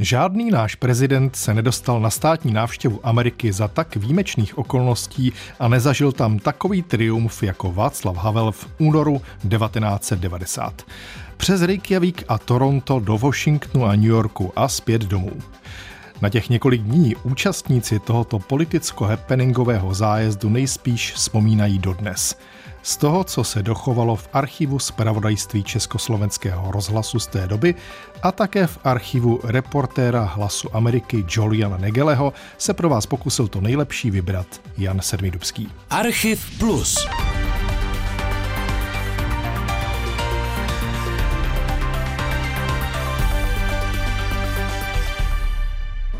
Žádný náš prezident se nedostal na státní návštěvu Ameriky za tak výjimečných okolností a nezažil tam takový triumf jako Václav Havel v únoru 1990. Přes Reykjavík a Toronto do Washingtonu a New Yorku a zpět domů. Na těch několik dní účastníci tohoto politicko-happeningového zájezdu nejspíš vzpomínají dodnes – z toho, co se dochovalo v archivu zpravodajství Československého rozhlasu z té doby a také v archivu reportéra Hlasu Ameriky Joliana Negeleho, se pro vás pokusil to nejlepší vybrat Jan Sedmidubský. Archiv Plus.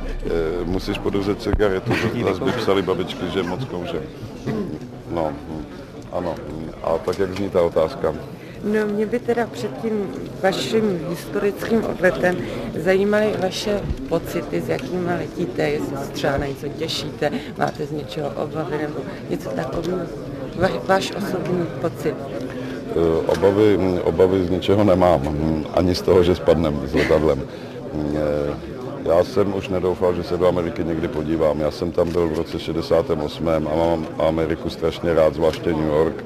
Eh, musíš poduzet cigaretu, zase by psali babičky, že moc kouřem. No, hm. Ano, a tak jak zní ta otázka? No mě by teda před tím vaším historickým odletem zajímaly vaše pocity, s jakými letíte, jestli se třeba na něco těšíte, máte z něčeho obavy nebo něco takového. Va, váš osobní pocit. Eh, obavy, obavy z ničeho nemám, ani z toho, že spadnem s letadlem. Já jsem už nedoufal, že se do Ameriky někdy podívám. Já jsem tam byl v roce 68. a mám Ameriku strašně rád, zvláště New York.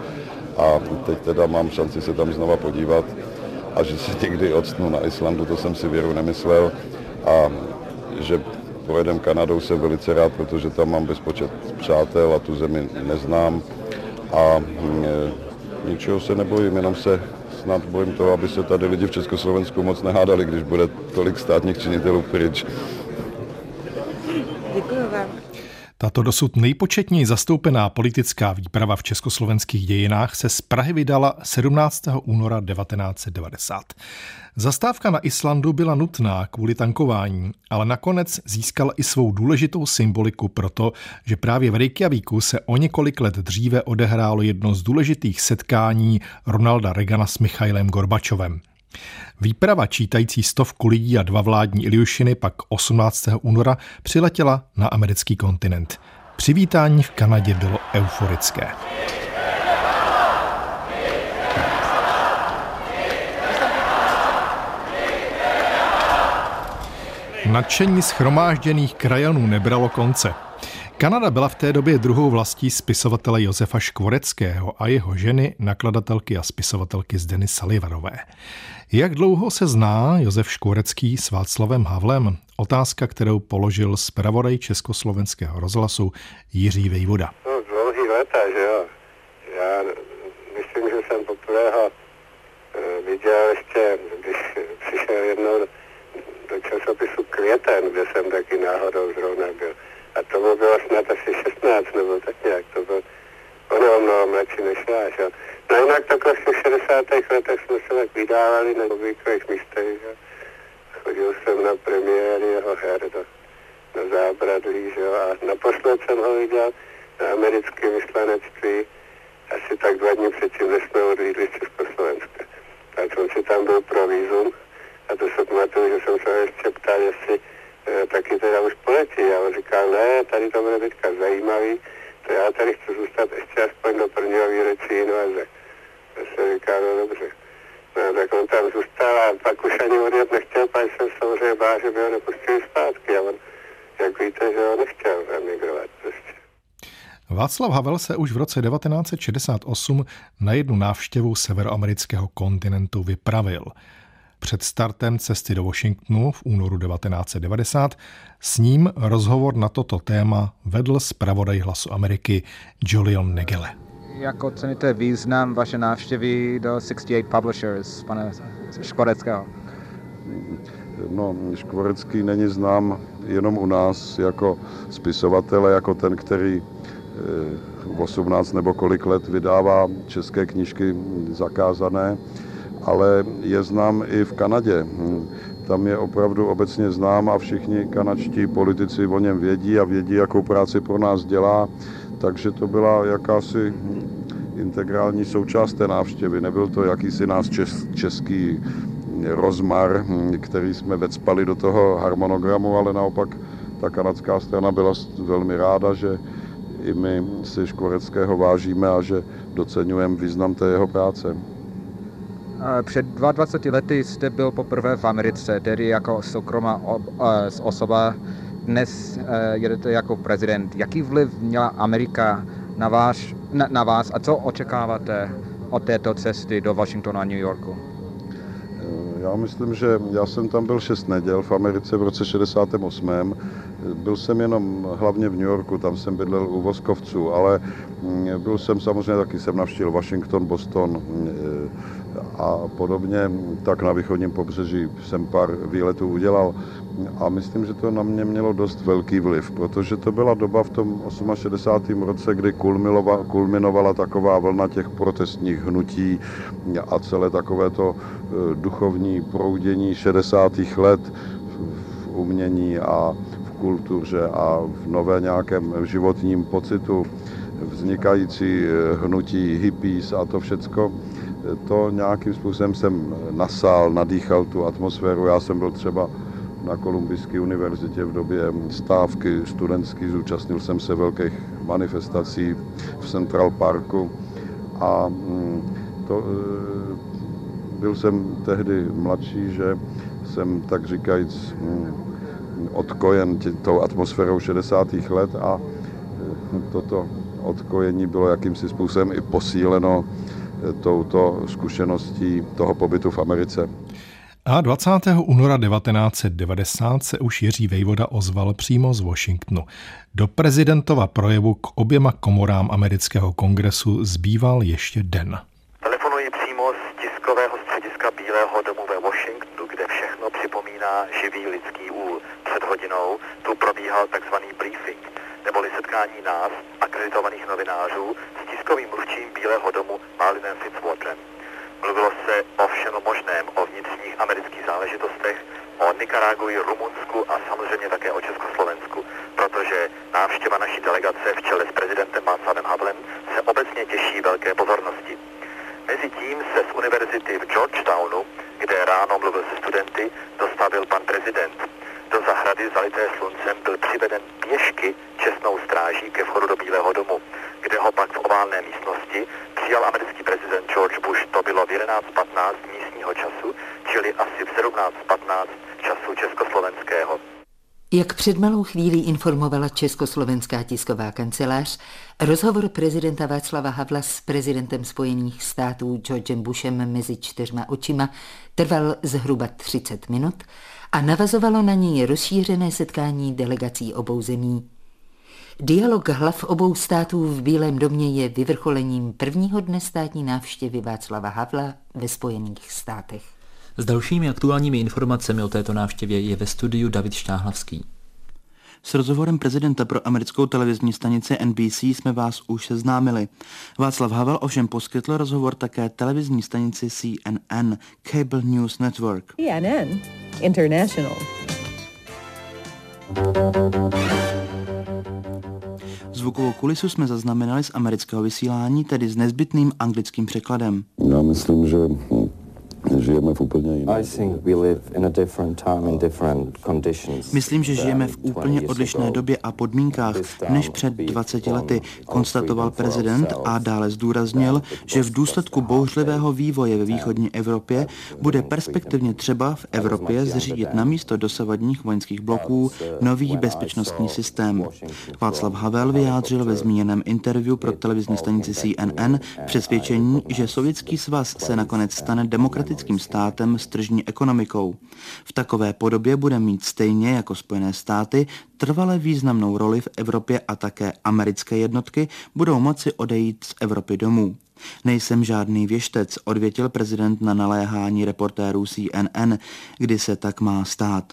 A teď teda mám šanci se tam znova podívat. A že se někdy odstnu na Islandu, to jsem si věru nemyslel. A že pojedem Kanadou jsem velice rád, protože tam mám bezpočet přátel a tu zemi neznám. A e, ničeho se nebojím, jenom se snad bojím toho, aby se tady lidi v Československu moc nehádali, když bude tolik státních činitelů pryč. Děkuji vám. Tato dosud nejpočetněji zastoupená politická výprava v československých dějinách se z Prahy vydala 17. února 1990. Zastávka na Islandu byla nutná kvůli tankování, ale nakonec získala i svou důležitou symboliku proto, že právě v Reykjavíku se o několik let dříve odehrálo jedno z důležitých setkání Ronalda Regana s Michailem Gorbačovem. Výprava čítající stovku lidí a dva vládní Iliušiny pak 18. února přiletěla na americký kontinent. Přivítání v Kanadě bylo euforické. Nadšení schromážděných krajanů nebralo konce. Kanada byla v té době druhou vlastí spisovatele Josefa Škvoreckého a jeho ženy, nakladatelky a spisovatelky Zdeny Salivarové. Jak dlouho se zná Josef Škvorecký s Václavem Havlem? Otázka, kterou položil zpravodaj Československého rozhlasu Jiří Vejvoda. No, dlouhý léta, že jo. Já myslím, že jsem poprvé ho eh, viděl ještě, když přišel jednou do časopisu Květen, kde jsem taky náhodou zrovna byl. Bylo snad asi 16 nebo tak nějak. To byl ono mnoho mladší než já, že? No jinak takhle v těch 60. letech jsme se tak vydávali na obvyklých místech, že? Chodil jsem na premiéry jeho her do, na zábradlí, že? A naposled jsem ho viděl na americkém vyslanectví asi tak dva dny předtím, než jsme odjíždli z Československa. Tak jsem si tam byl pro vízum a to se pamatuju, že jsem se ještě ptal, jestli e, taky teda už poletí. A on říkal, ne, tady to bude teďka zajímavý, to já tady chci zůstat ještě aspoň do prvního výročí invaze. To se říká, no dobře. No, tak on tam zůstal a pak už ani odjet nechtěl, pak jsem samozřejmě bál, že by ho nepustili zpátky. A on, jak víte, že ho nechtěl emigrovat prostě. Václav Havel se už v roce 1968 na jednu návštěvu severoamerického kontinentu vypravil před startem cesty do Washingtonu v únoru 1990. S ním rozhovor na toto téma vedl zpravodaj hlasu Ameriky Julian Negele. Jak oceníte význam vaše návštěvy do 68 Publishers, pane Škvoreckého? No, Škvorecký není znám jenom u nás jako spisovatele, jako ten, který v eh, 18 nebo kolik let vydává české knížky zakázané ale je znám i v Kanadě. Tam je opravdu obecně znám a všichni kanadští politici o něm vědí a vědí, jakou práci pro nás dělá. Takže to byla jakási integrální součást té návštěvy. Nebyl to jakýsi náš český rozmar, hm, který jsme vecpali do toho harmonogramu, ale naopak ta kanadská strana byla velmi ráda, že i my si Škvoreckého vážíme a že docenujeme význam té jeho práce. Před 22 lety jste byl poprvé v Americe, tedy jako soukromá osoba. Dnes jedete jako prezident. Jaký vliv měla Amerika na vás, na, na vás a co očekáváte od této cesty do Washingtonu a New Yorku? Já myslím, že já jsem tam byl 6 neděl v Americe v roce 68. Byl jsem jenom hlavně v New Yorku, tam jsem bydlel u Voskovců, ale mm, byl jsem samozřejmě taky, jsem navštívil Washington, Boston mm, a podobně, tak na východním pobřeží jsem pár výletů udělal a myslím, že to na mě mělo dost velký vliv, protože to byla doba v tom 68. roce, kdy kulminovala taková vlna těch protestních hnutí a celé takové to e, duchovní proudění 60. let v umění a v kultuře a v nové nějakém životním pocitu vznikající e, hnutí hippies a to všecko to nějakým způsobem jsem nasál, nadýchal tu atmosféru. Já jsem byl třeba na Kolumbijské univerzitě v době stávky studentský, zúčastnil jsem se velkých manifestací v Central Parku a mm, to, e, byl jsem tehdy mladší, že jsem tak říkajíc mm, odkojen tou atmosférou 60. let a e, toto odkojení bylo jakýmsi způsobem i posíleno touto zkušeností toho pobytu v Americe. A 20. února 1990 se už Jiří Vejvoda ozval přímo z Washingtonu. Do prezidentova projevu k oběma komorám amerického kongresu zbýval ještě den. Telefonuji přímo z tiskového střediska Bílého domu ve Washingtonu, kde všechno připomíná živý lidský úl. Před hodinou tu probíhal takzvaný briefing, neboli setkání nás, akreditovaných novinářů, s tiskovým mluvčím Bílého domu Marlinem Fitzwaterem. Mluvilo se o všem možném, o vnitřních amerických záležitostech, o Nikaragui, Rumunsku a samozřejmě také o Československu, protože návštěva naší delegace v čele s prezidentem Václavem Havlem se obecně těší velké pozornosti. Mezitím se z univerzity v Georgetownu, kde ráno mluvil se studenty, dostavil pan prezident. Do zahrady zalité sluncem byl přiveden pěšky čestnou stráží ke vchodu do Bílého domu, kde ho pak v oválné místnosti přijal americký prezident George Bush. To bylo v 11.15 místního času, čili asi v 17.15 času československého. Jak před malou chvílí informovala Československá tisková kancelář, rozhovor prezidenta Václava Havla s prezidentem Spojených států Georgem Bushem mezi čtyřma očima trval zhruba 30 minut a navazovalo na něj rozšířené setkání delegací obou zemí. Dialog hlav obou států v Bílém domě je vyvrcholením prvního dne státní návštěvy Václava Havla ve Spojených státech. S dalšími aktuálními informacemi o této návštěvě je ve studiu David Štáhlavský. S rozhovorem prezidenta pro americkou televizní stanici NBC jsme vás už seznámili. Václav Havel ovšem poskytl rozhovor také televizní stanici CNN, Cable News Network. CNN International. Zvukovou kulisu jsme zaznamenali z amerického vysílání, tedy s nezbytným anglickým překladem. Já myslím, že žijeme v úplně jiné. Myslím, že žijeme v úplně odlišné době a podmínkách než před 20 lety, konstatoval prezident a dále zdůraznil, že v důsledku bouřlivého vývoje ve východní Evropě bude perspektivně třeba v Evropě zřídit na místo dosavadních vojenských bloků nový bezpečnostní systém. Václav Havel vyjádřil ve zmíněném interview pro televizní stanici CNN přesvědčení, že Sovětský svaz se nakonec stane demokratickým demokratickým státem s tržní ekonomikou. V takové podobě bude mít stejně jako Spojené státy trvale významnou roli v Evropě a také americké jednotky budou moci odejít z Evropy domů. Nejsem žádný věštec, odvětil prezident na naléhání reportérů CNN, kdy se tak má stát.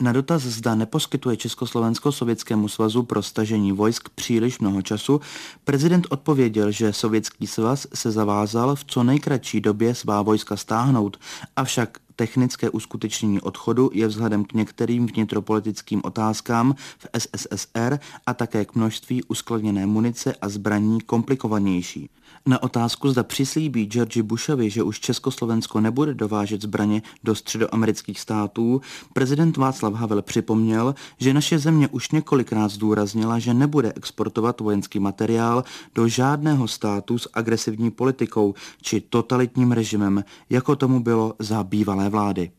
Na dotaz, zda neposkytuje Československo Sovětskému svazu pro stažení vojsk příliš mnoho času, prezident odpověděl, že Sovětský svaz se zavázal v co nejkratší době svá vojska stáhnout, avšak technické uskutečnění odchodu je vzhledem k některým vnitropolitickým otázkám v SSSR a také k množství uskladněné munice a zbraní komplikovanější. Na otázku, zda přislíbí George Bushovi, že už Československo nebude dovážet zbraně do středoamerických států, prezident Václav Havel připomněl, že naše země už několikrát zdůraznila, že nebude exportovat vojenský materiál do žádného státu s agresivní politikou či totalitním režimem, jako tomu bylo za bývalé vlády.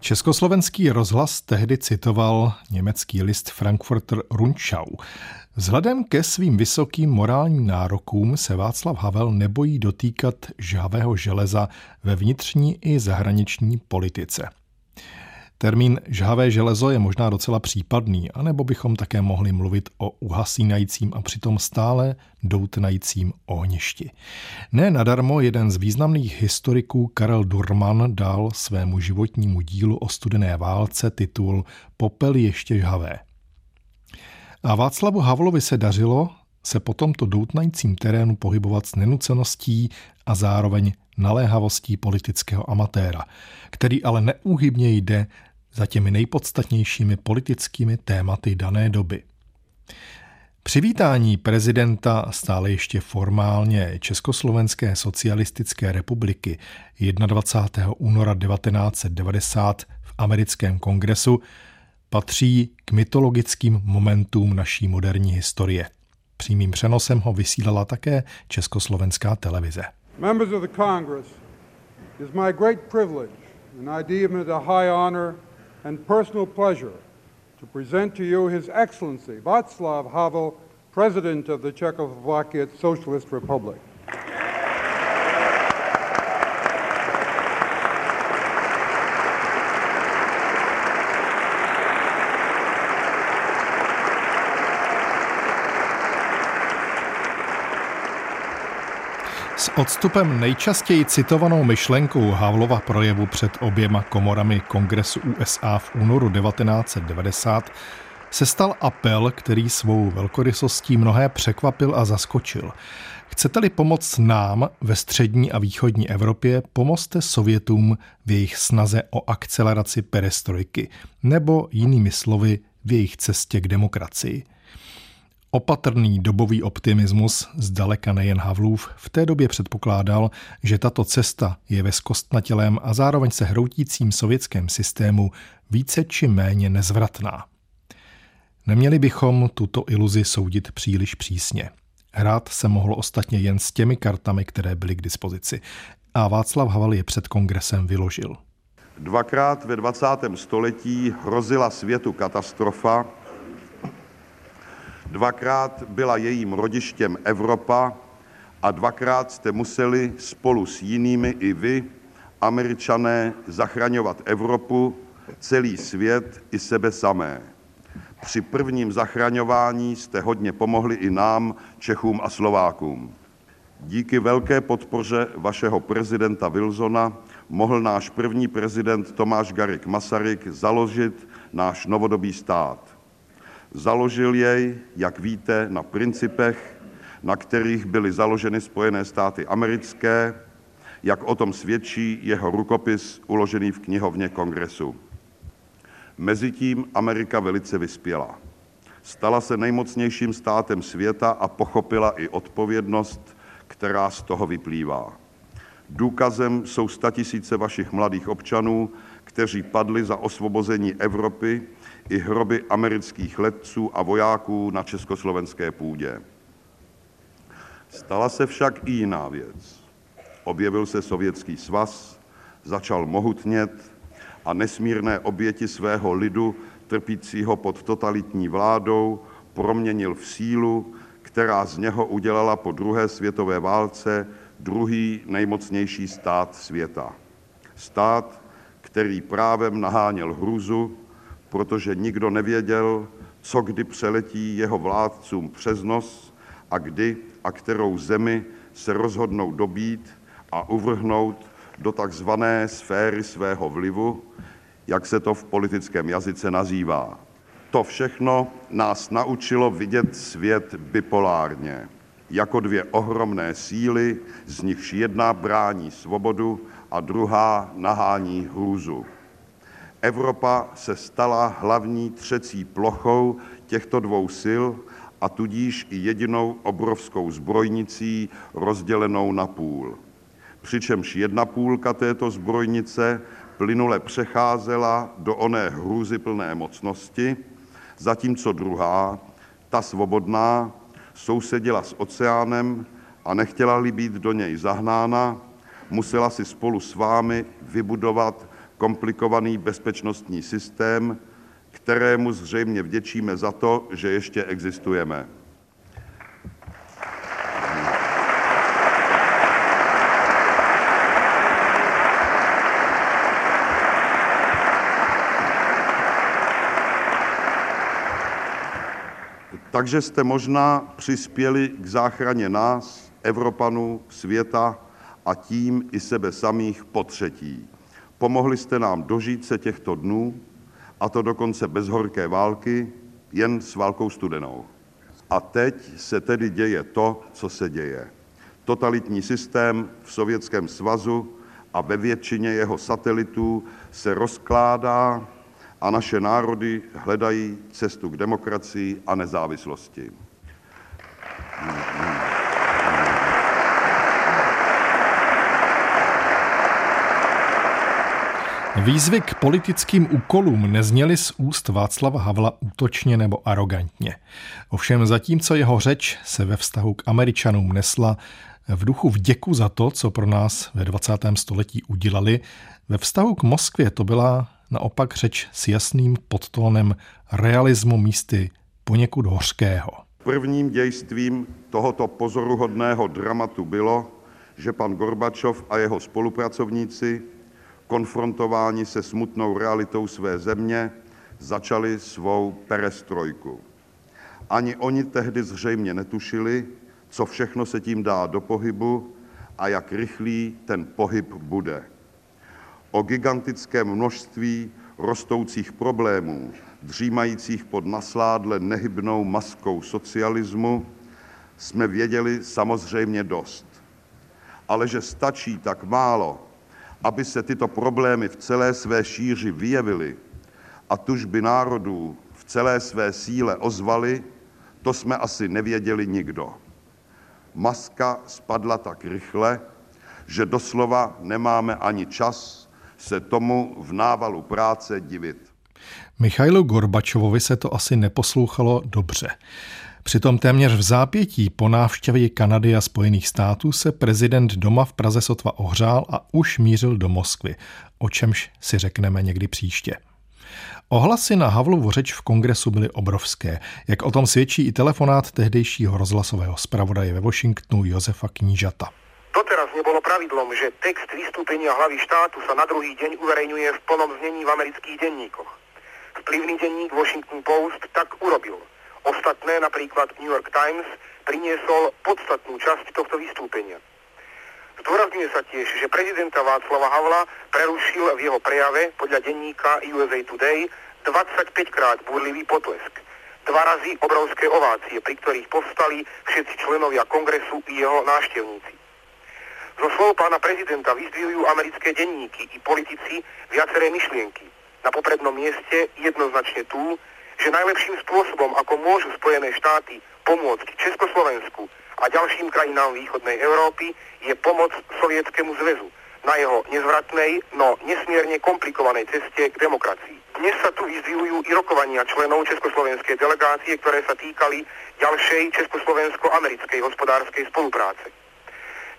Československý rozhlas tehdy citoval německý list Frankfurter Rundschau. Vzhledem ke svým vysokým morálním nárokům se Václav Havel nebojí dotýkat žhavého železa ve vnitřní i zahraniční politice. Termín žhavé železo je možná docela případný, anebo bychom také mohli mluvit o uhasínajícím a přitom stále doutnajícím ohništi. Ne nadarmo jeden z významných historiků Karel Durman dal svému životnímu dílu o studené válce titul Popel ještě žhavé. A Václavu Havlovi se dařilo se po tomto doutnajícím terénu pohybovat s nenuceností a zároveň naléhavostí politického amatéra, který ale neúhybně jde za těmi nejpodstatnějšími politickými tématy dané doby. Přivítání prezidenta stále ještě formálně Československé socialistické republiky 21. února 1990 v americkém kongresu patří k mytologickým momentům naší moderní historie. Přímým přenosem ho vysílala také československá televize. Members of the Congress, it is my great privilege and I deem it a high honor and personal pleasure to present to you His Excellency Václav Havel, President of the Czechoslovakia Socialist Republic. Odstupem nejčastěji citovanou myšlenkou Havlova projevu před oběma komorami Kongresu USA v únoru 1990 se stal apel, který svou velkorysostí mnohé překvapil a zaskočil. Chcete-li pomoct nám ve střední a východní Evropě, pomozte Sovětům v jejich snaze o akceleraci perestrojky, nebo jinými slovy v jejich cestě k demokracii. Opatrný dobový optimismus, zdaleka nejen Havlův, v té době předpokládal, že tato cesta je ve skostnatělém a zároveň se hroutícím sovětském systému více či méně nezvratná. Neměli bychom tuto iluzi soudit příliš přísně. Hrát se mohlo ostatně jen s těmi kartami, které byly k dispozici. A Václav Havel je před kongresem vyložil. Dvakrát ve 20. století hrozila světu katastrofa, Dvakrát byla jejím rodištěm Evropa a dvakrát jste museli spolu s jinými i vy, američané, zachraňovat Evropu, celý svět i sebe samé. Při prvním zachraňování jste hodně pomohli i nám, Čechům a Slovákům. Díky velké podpoře vašeho prezidenta Wilsona mohl náš první prezident Tomáš Garik Masaryk založit náš novodobý stát. Založil jej, jak víte, na principech, na kterých byly založeny Spojené státy americké, jak o tom svědčí jeho rukopis uložený v knihovně kongresu. Mezitím Amerika velice vyspěla. Stala se nejmocnějším státem světa a pochopila i odpovědnost, která z toho vyplývá. Důkazem jsou statisíce vašich mladých občanů, kteří padli za osvobození Evropy i hroby amerických letců a vojáků na československé půdě. Stala se však i jiná věc. Objevil se Sovětský svaz, začal mohutnět a nesmírné oběti svého lidu, trpícího pod totalitní vládou, proměnil v sílu, která z něho udělala po druhé světové válce druhý nejmocnější stát světa. Stát, který právem naháněl hrůzu, protože nikdo nevěděl, co kdy přeletí jeho vládcům přes nos a kdy a kterou zemi se rozhodnou dobít a uvrhnout do takzvané sféry svého vlivu, jak se to v politickém jazyce nazývá. To všechno nás naučilo vidět svět bipolárně, jako dvě ohromné síly, z nichž jedna brání svobodu a druhá nahání hrůzu. Evropa se stala hlavní třecí plochou těchto dvou sil a tudíž i jedinou obrovskou zbrojnicí rozdělenou na půl. Přičemž jedna půlka této zbrojnice plynule přecházela do oné hrůzy plné mocnosti, zatímco druhá, ta svobodná, sousedila s oceánem a nechtěla-li být do něj zahnána, musela si spolu s vámi vybudovat komplikovaný bezpečnostní systém, kterému zřejmě vděčíme za to, že ještě existujeme. Takže jste možná přispěli k záchraně nás, Evropanů, světa a tím i sebe samých po třetí. Pomohli jste nám dožít se těchto dnů, a to dokonce bez horké války, jen s válkou studenou. A teď se tedy děje to, co se děje. Totalitní systém v Sovětském svazu a ve většině jeho satelitů se rozkládá a naše národy hledají cestu k demokracii a nezávislosti. Výzvy k politickým úkolům nezněly z úst Václava Havla útočně nebo arrogantně. Ovšem zatímco jeho řeč se ve vztahu k Američanům nesla v duchu vděku za to, co pro nás ve 20. století udělali, ve vztahu k Moskvě to byla naopak řeč s jasným podtónem realismu místy poněkud hořkého. Prvním dějstvím tohoto pozoruhodného dramatu bylo, že pan Gorbačov a jeho spolupracovníci, konfrontováni se smutnou realitou své země, začali svou perestrojku. Ani oni tehdy zřejmě netušili, co všechno se tím dá do pohybu a jak rychlý ten pohyb bude o gigantickém množství rostoucích problémů, dřímajících pod nasládle nehybnou maskou socialismu, jsme věděli samozřejmě dost. Ale že stačí tak málo, aby se tyto problémy v celé své šíři vyjevily a tužby národů v celé své síle ozvaly, to jsme asi nevěděli nikdo. Maska spadla tak rychle, že doslova nemáme ani čas se tomu v návalu práce divit. Michailu Gorbačovovi se to asi neposlouchalo dobře. Přitom téměř v zápětí po návštěvě Kanady a Spojených států se prezident doma v Praze sotva ohřál a už mířil do Moskvy, o čemž si řekneme někdy příště. Ohlasy na Havlovu řeč v kongresu byly obrovské, jak o tom svědčí i telefonát tehdejšího rozhlasového zpravodaje ve Washingtonu Josefa Knížata. Doteraz nebolo pravidlom, že text vystúpenia hlavy štátu sa na druhý deň uverejňuje v plnom znení v amerických denníkoch. Vplyvný denník Washington Post tak urobil. Ostatné, napríklad New York Times, priniesol podstatnú časť tohto vystúpenia. Zdôrazňuje sa tiež, že prezidenta Václava Havla prerušil v jeho prejave podľa denníka USA Today 25 krát búrlivý potlesk. Dva razy obrovské ovácie, pri ktorých povstali všetci členovia kongresu i jeho návštevníci. Zo slov pána prezidenta vyzdvihujú americké denníky i politici viaceré myšlienky. Na poprednom mieste jednoznačne tú, že najlepším spôsobom, ako môžu Spojené štáty pomôcť Československu a ďalším krajinám východnej Európy, je pomoc Sovietskému zväzu na jeho nezvratnej, no nesmierne komplikovanej ceste k demokracii. Dnes sa tu vyzdvihujú i rokovania členov Československej delegácie, ktoré sa týkali ďalšej československo-americkej hospodárskej spolupráce.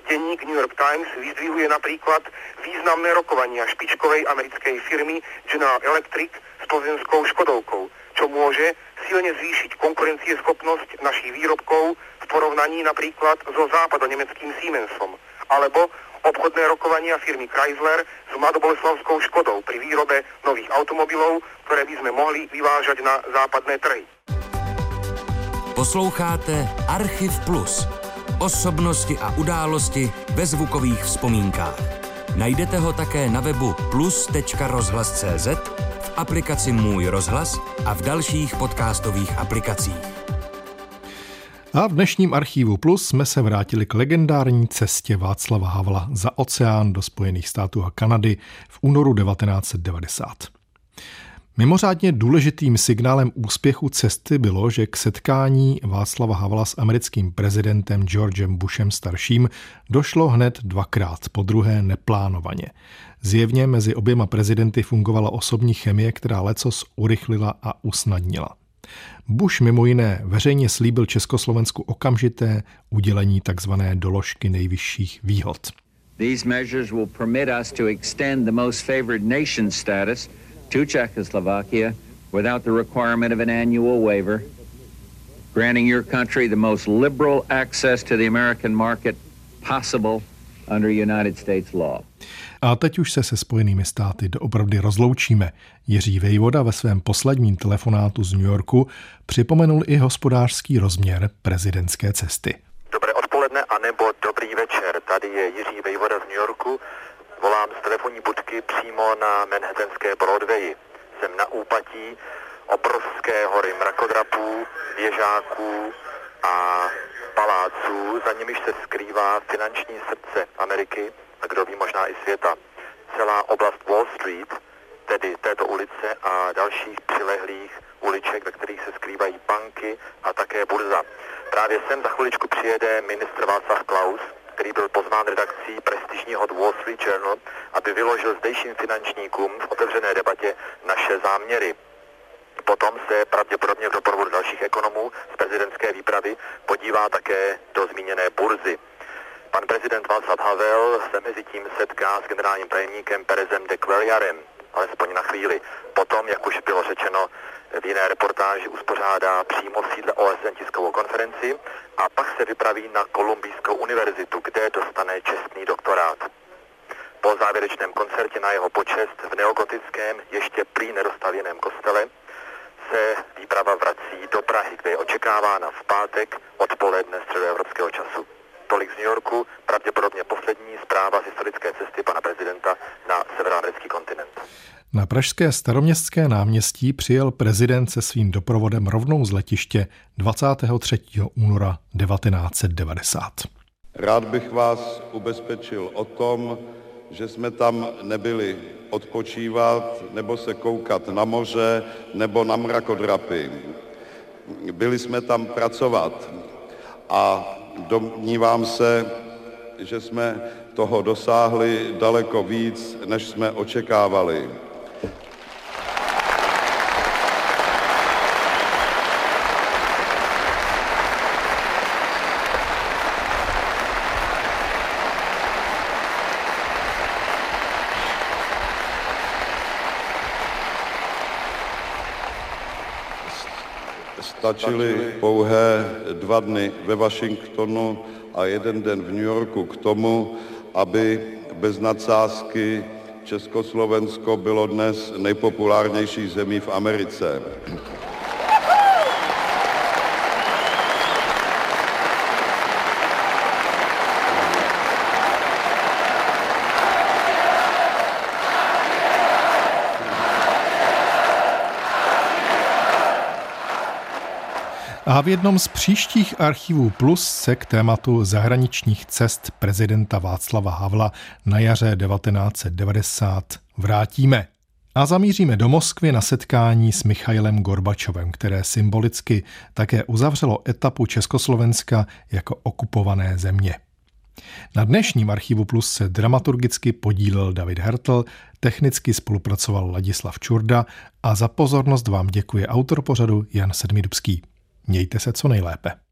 Denník New York Times vyzdvihuje napríklad významné rokovania špičkovej americkej firmy General Electric s plzenskou Škodovkou, čo môže silne zvýšiť konkurencieschopnosť našich výrobkov v porovnaní napríklad so západonemeckým Siemensom, alebo obchodné rokovania firmy Chrysler s Mladoboleslavskou Škodou pri výrobe nových automobilov, ktoré by sme mohli vyvážať na západné trhy. Posloucháte Archiv Plus osobnosti a události ve zvukových vzpomínkách. Najdete ho také na webu plus.rozhlas.cz, v aplikaci Můj rozhlas a v dalších podcastových aplikacích. A v dnešním archivu Plus jsme se vrátili k legendární cestě Václava Havla za oceán do Spojených států a Kanady v únoru 1990. Mimořádně důležitým signálem úspěchu cesty bylo, že k setkání Václava Havla s americkým prezidentem Georgem Bushem starším došlo hned dvakrát, po druhé neplánovaně. Zjevně mezi oběma prezidenty fungovala osobní chemie, která lecos urychlila a usnadnila. Bush mimo jiné veřejně slíbil Československu okamžité udělení tzv. doložky nejvyšších výhod. These measures will permit us to extend the most favored nation status to Czechoslovakia without the requirement of an annual waiver, granting your country the most liberal access to the American market possible under United States law. A teď už se se Spojenými státy doopravdy rozloučíme. Jiří Vejvoda ve svém posledním telefonátu z New Yorku připomenul i hospodářský rozměr prezidentské cesty. Dobré odpoledne a nebo dobrý večer. Tady je Jiří Vejvoda z New Yorku. Volám z telefonní budky přímo na Manhattanské Broadway. Jsem na úpatí obrovské hory mrakodrapů, věžáků a paláců, za nimiž se skrývá finanční srdce Ameriky a kdo ví možná i světa. Celá oblast Wall Street, tedy této ulice a dalších přilehlých uliček, ve kterých se skrývají banky a také burza. Právě sem za chviličku přijede ministr Václav Klaus, který byl pozván redakcí prestižního Wall Street Journal, aby vyložil zdejším finančníkům v otevřené debatě naše záměry. Potom se pravděpodobně v doprovodu dalších ekonomů z prezidentské výpravy podívá také do zmíněné burzy. Pan prezident Václav Havel se mezi tím setká s generálním tajemníkem Perezem de Queljarem, alespoň na chvíli. Potom, jak už bylo řečeno, v jiné reportáži uspořádá přímo v sídle OSN tiskovou konferenci a pak se vypraví na Kolumbijskou univerzitu, kde dostane čestný doktorát. Po závěrečném koncertě na jeho počest v neogotickém, ještě prý nedostavěném kostele se výprava vrací do Prahy, kde je očekávána v pátek odpoledne středoevropského času. Tolik z New Yorku, pravděpodobně poslední zpráva z historické cesty pana prezidenta na severoamerický kontinent. Na pražské staroměstské náměstí přijel prezident se svým doprovodem rovnou z letiště 23. února 1990. Rád bych vás ubezpečil o tom, že jsme tam nebyli odpočívat nebo se koukat na moře nebo na mrakodrapy. Byli jsme tam pracovat a domnívám se, že jsme toho dosáhli daleko víc, než jsme očekávali. Stačily pouhé dva dny ve Washingtonu a jeden den v New Yorku k tomu, aby bez nadsázky Československo bylo dnes nejpopulárnější zemí v Americe. A v jednom z příštích archivů Plus se k tématu zahraničních cest prezidenta Václava Havla na jaře 1990 vrátíme. A zamíříme do Moskvy na setkání s Michailem Gorbačovem, které symbolicky také uzavřelo etapu Československa jako okupované země. Na dnešním Archivu Plus se dramaturgicky podílel David Hertl, technicky spolupracoval Ladislav Čurda a za pozornost vám děkuje autor pořadu Jan Sedmidubský. Mějte se co nejlépe.